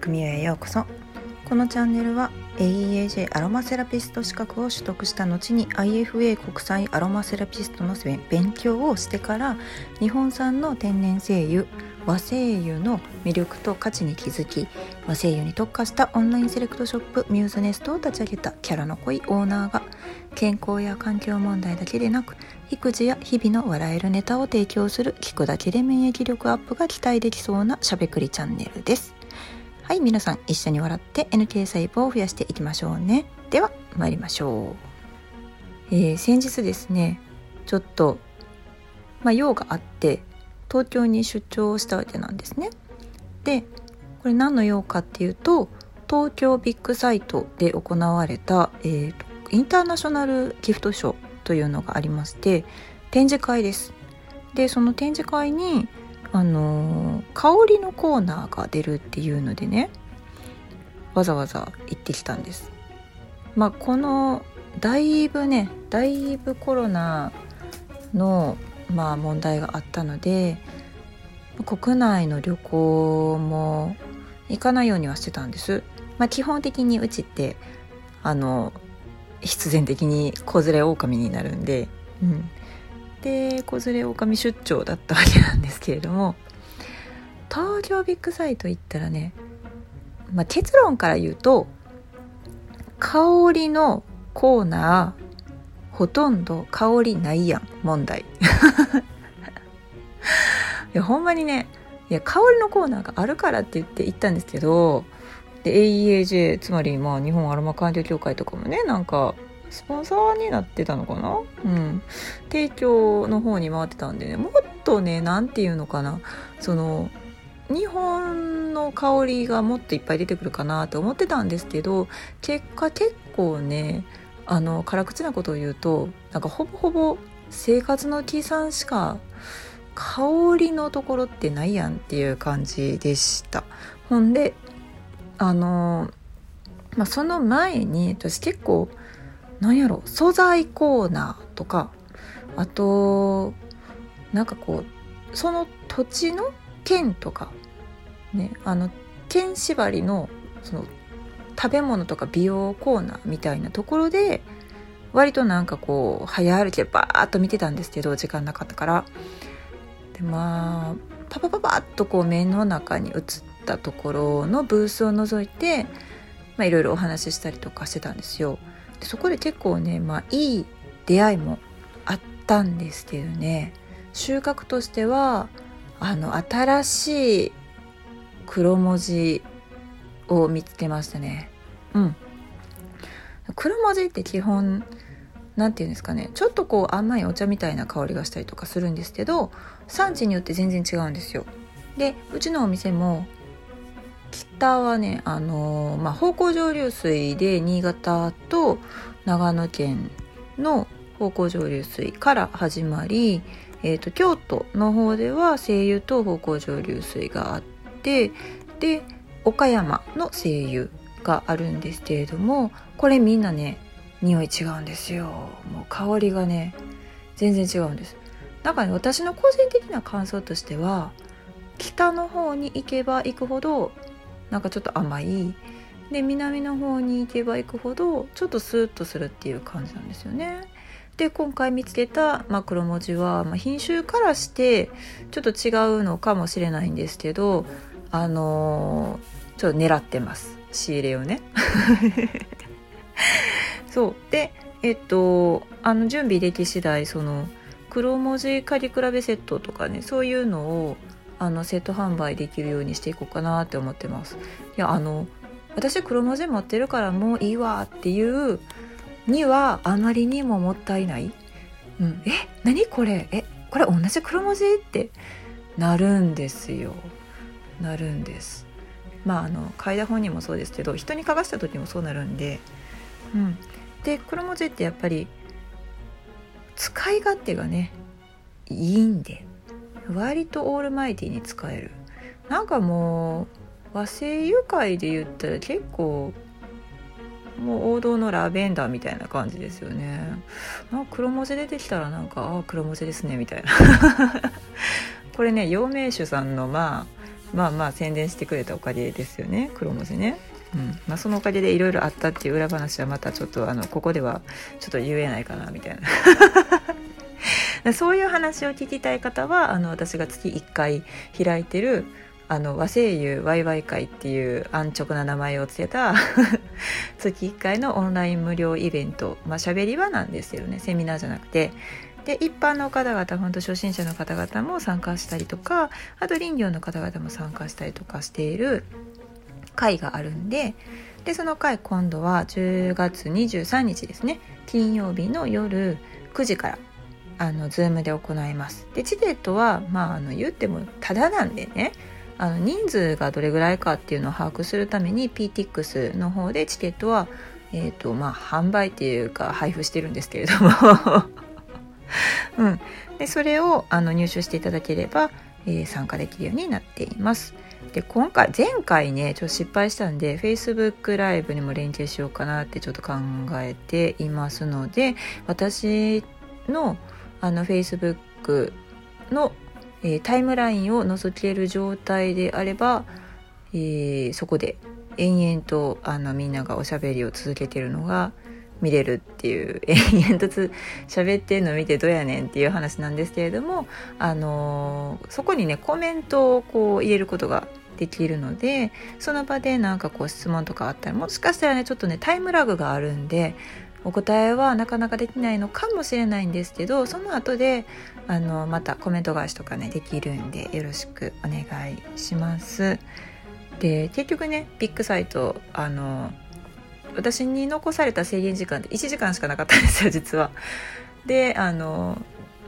組合へようこそ。このチャンネルは AEAJ アロマセラピスト資格を取得した後に IFA 国際アロマセラピストの勉強をしてから日本産の天然精油和精油の魅力と価値に気づき和精油に特化したオンラインセレクトショップミューズネストを立ち上げたキャラの濃いオーナーが健康や環境問題だけでなく育児や日々の笑えるネタを提供する聞くだけで免疫力アップが期待できそうなしゃべくりチャンネルです。はい皆さん一緒に笑って NK 細胞を増やしていきましょうね。では参りましょう、えー、先日ですねちょっとまあ用があって東京に出張したわけなんですね。でこれ何の用かっていうと東京ビッグサイトで行われた、えー、インターナショナルギフトショーというのがありまして展示会です。でその展示会にあの香りのコーナーが出るっていうのでねわざわざ行ってきたんですまあこのだいぶねだいぶコロナのまあ問題があったので国内の旅行も行かないようにはしてたんです。まあ、基本的にうちってあの必然的に子連れ狼になるんで、うん、で子連れ狼出張だったわけなんですけれども東京ビッグサイト行ったらね、まあ、結論から言うと香りのコーナーほとんど香りないやん問題。いやほんまにねいや香りのコーナーがあるからって言って行ったんですけどで AEAJ つまりまあ日本アロマ環境協会とかもねなんかスポンサーになってたのかな？うん。提供の方に回ってたんでねもっとね何て言うのかなその日本の香りがもっといっぱい出てくるかなと思ってたんですけど結果結構ねあの辛口なことを言うとなんかほぼほぼ生活の計算しか香りのところってないやんっていう感じでした。ほんであのまあその前に私結構なんやろ素材コーナーとかあとなんかこうその土地の県とかねあの県縛りのその食べ物とか美容コーナーみたいなところで割となんかこう早歩きでバーッと見てたんですけど時間なかったからでまあパパパパッとこう目の中に映ったところのブースを覗いていろいろお話ししたりとかしてたんですよ。でそこで結構ね、まあ、いい出会いもあったんですけどね収穫としてはあの新しい黒文字を見つけましたね。うん。黒文字って基本何て言うんですかねちょっとこう甘いお茶みたいな香りがしたりとかするんですけど産地によって全然違うんですよ。でうちのお店も北はねあのー、まあ、方向上流水で新潟と長野県の方向上流水から始まり、えーと、と京都の方では精油と方向上流水があってで岡山の精油があるんですけれどもこれみんなね匂い違うんですよ。もう香りがね全然違うんです。だかね私の個人的な感想としては北の方に行けば行くほどなんかちょっと甘い。で南の方に行けば行くほどちょっとスーッとするっていう感じなんですよね。で今回見つけた、まあ、黒文字は、まあ、品種からしてちょっと違うのかもしれないんですけどあのー、ちょっと狙ってます仕入れをね。そうでえっとあの準備でき次第その黒文字借り比べセットとかねそういうのをあのセット販売できるようにしていこうかなって思ってます。いやあの私黒文字持ってるからもういいわっていうにはあまりにももったいない。うん、え？何これ？え？これ同じ黒文字？ってなるんですよ。なるんです。まああの嗅いだ本人もそうですけど人に嗅がした時もそうなるんで、うん、で黒文字ってやっぱり使い勝手がねいいんで割とオールマイティに使えるなんかもう和製油界で言ったら結構もう王道のラベンダーみたいな感じですよね。なんか黒文字出てきたらなんかああ黒文字ですねみたいな。これね陽明酒さんのまあまあまあ宣伝してくれたおかげですよね黒文字ね。うんまあ、そのおかげでいろいろあったっていう裏話はまたちょっとあのここではちょっと言えないかなみたいな そういう話を聞きたい方はあの私が月1回開いてるあの和声優ワイワイ会っていう安直な名前を付けた 月1回のオンライン無料イベント。まあ喋り場なんですよね。セミナーじゃなくて。で一般の方々本当初心者の方々も参加したりとかあと林業の方々も参加したりとかしている会があるんで。でその会今度は10月23日ですね。金曜日の夜9時からあの Zoom で行います。でチケットはまああの言ってもタダなんでね。あの人数がどれぐらいかっていうのを把握するために PTX の方でチケットはえーとまあ、販売っていうか配布してるんですけれども うん、でそれをあの入手していただければ、えー、参加できるようになっています。で今回前回ねちょっと失敗したんで Facebook ライブにも連携しようかなってちょっと考えていますので私のあの Facebook の、えー、タイムラインを覗ける状態であれば、えー、そこで延々とあのみんながおしゃべりを続けてるのが見れるっていう延々と喋ってんの見てどうやねんっていう話なんですけれども、あのー、そこにねコメントをこう入れることができるのでその場でなんかこう質問とかあったらもしかしたらねちょっとねタイムラグがあるんでお答えはなかなかできないのかもしれないんですけどその後であのまたコメント返しとかねできるんでよろしくお願いします。で結局ねビッグサイトあの私に残された制限時間って1時間しかなかったんですよ実は。であの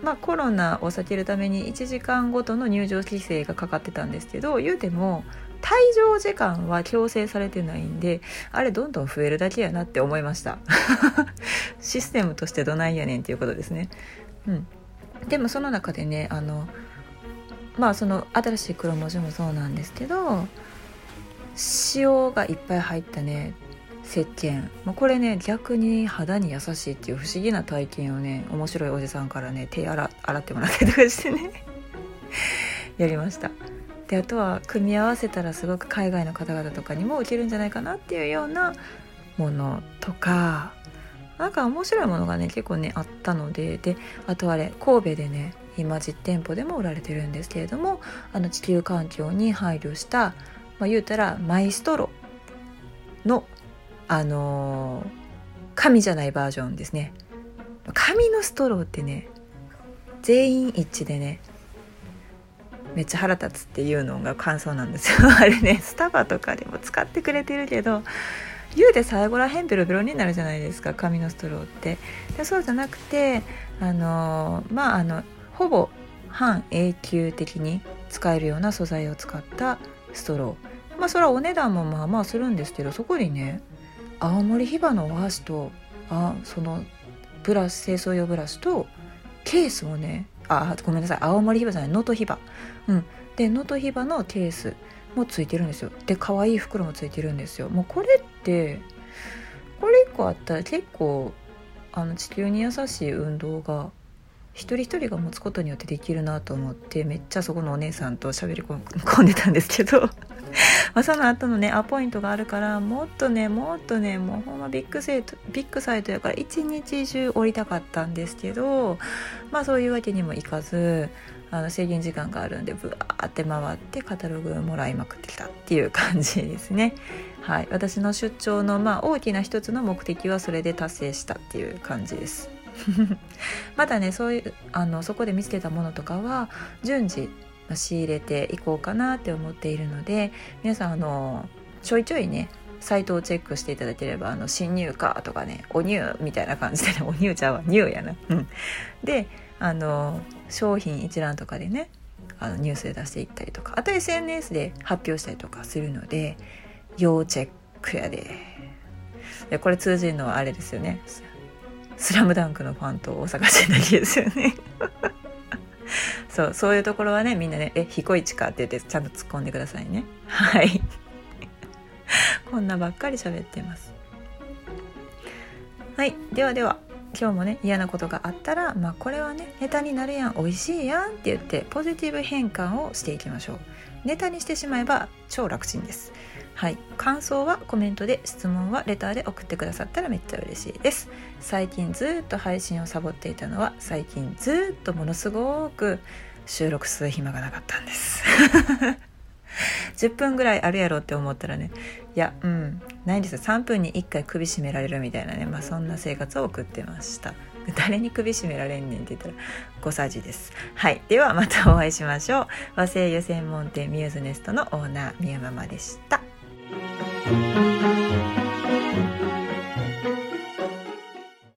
まあコロナを避けるために1時間ごとの入場規制がかかってたんですけど言うても退場時間は強制されてないんであれどんどん増えるだけやなって思いました。システムとしてどないやねんっていうことですね。うん。でもその中でねあのまあその新しい黒文字もそうなんですけど塩がいっぱい入ったね石鹸、まあ、これね逆に肌に優しいっていう不思議な体験をね面白いおじさんからね手洗洗ってもらったりとかしてね やりました。であとは組み合わせたらすごく海外の方々とかにも受けるんじゃないかなっていうようなものとかなんか面白いものがね結構ねあったのでであとあれ神戸でね今実店舗でも売られてるんですけれどもあの地球環境に配慮した、まあ、言うたらマイストロのあのー、紙じゃないバージョンですね。紙のストローってね全員一致でねめっちゃ腹立つっていうのが感想なんですよ。あれねスタバとかでも使ってくれてるけど言うて最後らへんベロベロになるじゃないですか紙のストローって。でそうじゃなくてあの、まああのほぼ半永久的に使えるような素材を使ったストロー。まあそれはお値段もまあまあするんですけどそこにね青森ヒバのお箸とあそのブラシ清掃用ブラシとケースをねあごめんなさい。青森ヒバじゃない。能登ヒバ。うん。で能登ヒバのケースもついてるんですよ。で可愛い袋もついてるんですよ。もうこれってこれ1個あったら結構あの地球に優しい運動が一人一人が持つことによってできるなと思ってめっちゃそこのお姉さんと喋り 込んでたんですけど。まあその後のねアポイントがあるからもっとねもっとねもうほんまビッグセイトビッグサイトやから一日中おりたかったんですけどまあそういうわけにもいかずあの制限時間があるんでブワーって回ってカタログもらいまくってきたっていう感じですね。はい、私の出張のまあ大きな一つの目的はそれで達成したっていう感じです。まだねそういうあのそこで見つけたものとかは順次仕入れていこうかなって思っているので皆さんあのちょいちょいねサイトをチェックしていただければあの新入荷とかねお入みたいな感じでね お入ちゃうわ入やな。うん、であの商品一覧とかでねあのニュースで出していったりとかあと SNS で発表したりとかするので要チェックやで。でこれ通じるのはあれですよね。スラムダンクのファンと大阪人だけですよね そうそういうところはねみんなね「え彦一か」って言ってちゃんと突っ込んでくださいね。はい。こんなばっかり喋ってます。はい。ではでは。今日もね嫌なことがあったらまあこれはねネタになるやん美味しいやんって言ってポジティブ変換をしていきましょう。ネタにしてしまえば超楽ちんです。はい。感想はコメントで質問はレターで送ってくださったらめっちゃ嬉しいです。最近ずっと配信をサボっていたのは最近ずっとものすごく収録する暇がなかったんです。10分ぐらいあるやろって思ったらねいやうんないんです。よ3分に1回首絞められるみたいなねまあそんな生活を送ってました。誰に首絞められんねんって言ったら5さじです。はい。ではまたお会いしましょう。和製油専門店ミューズネストのオーナー宮ママでした。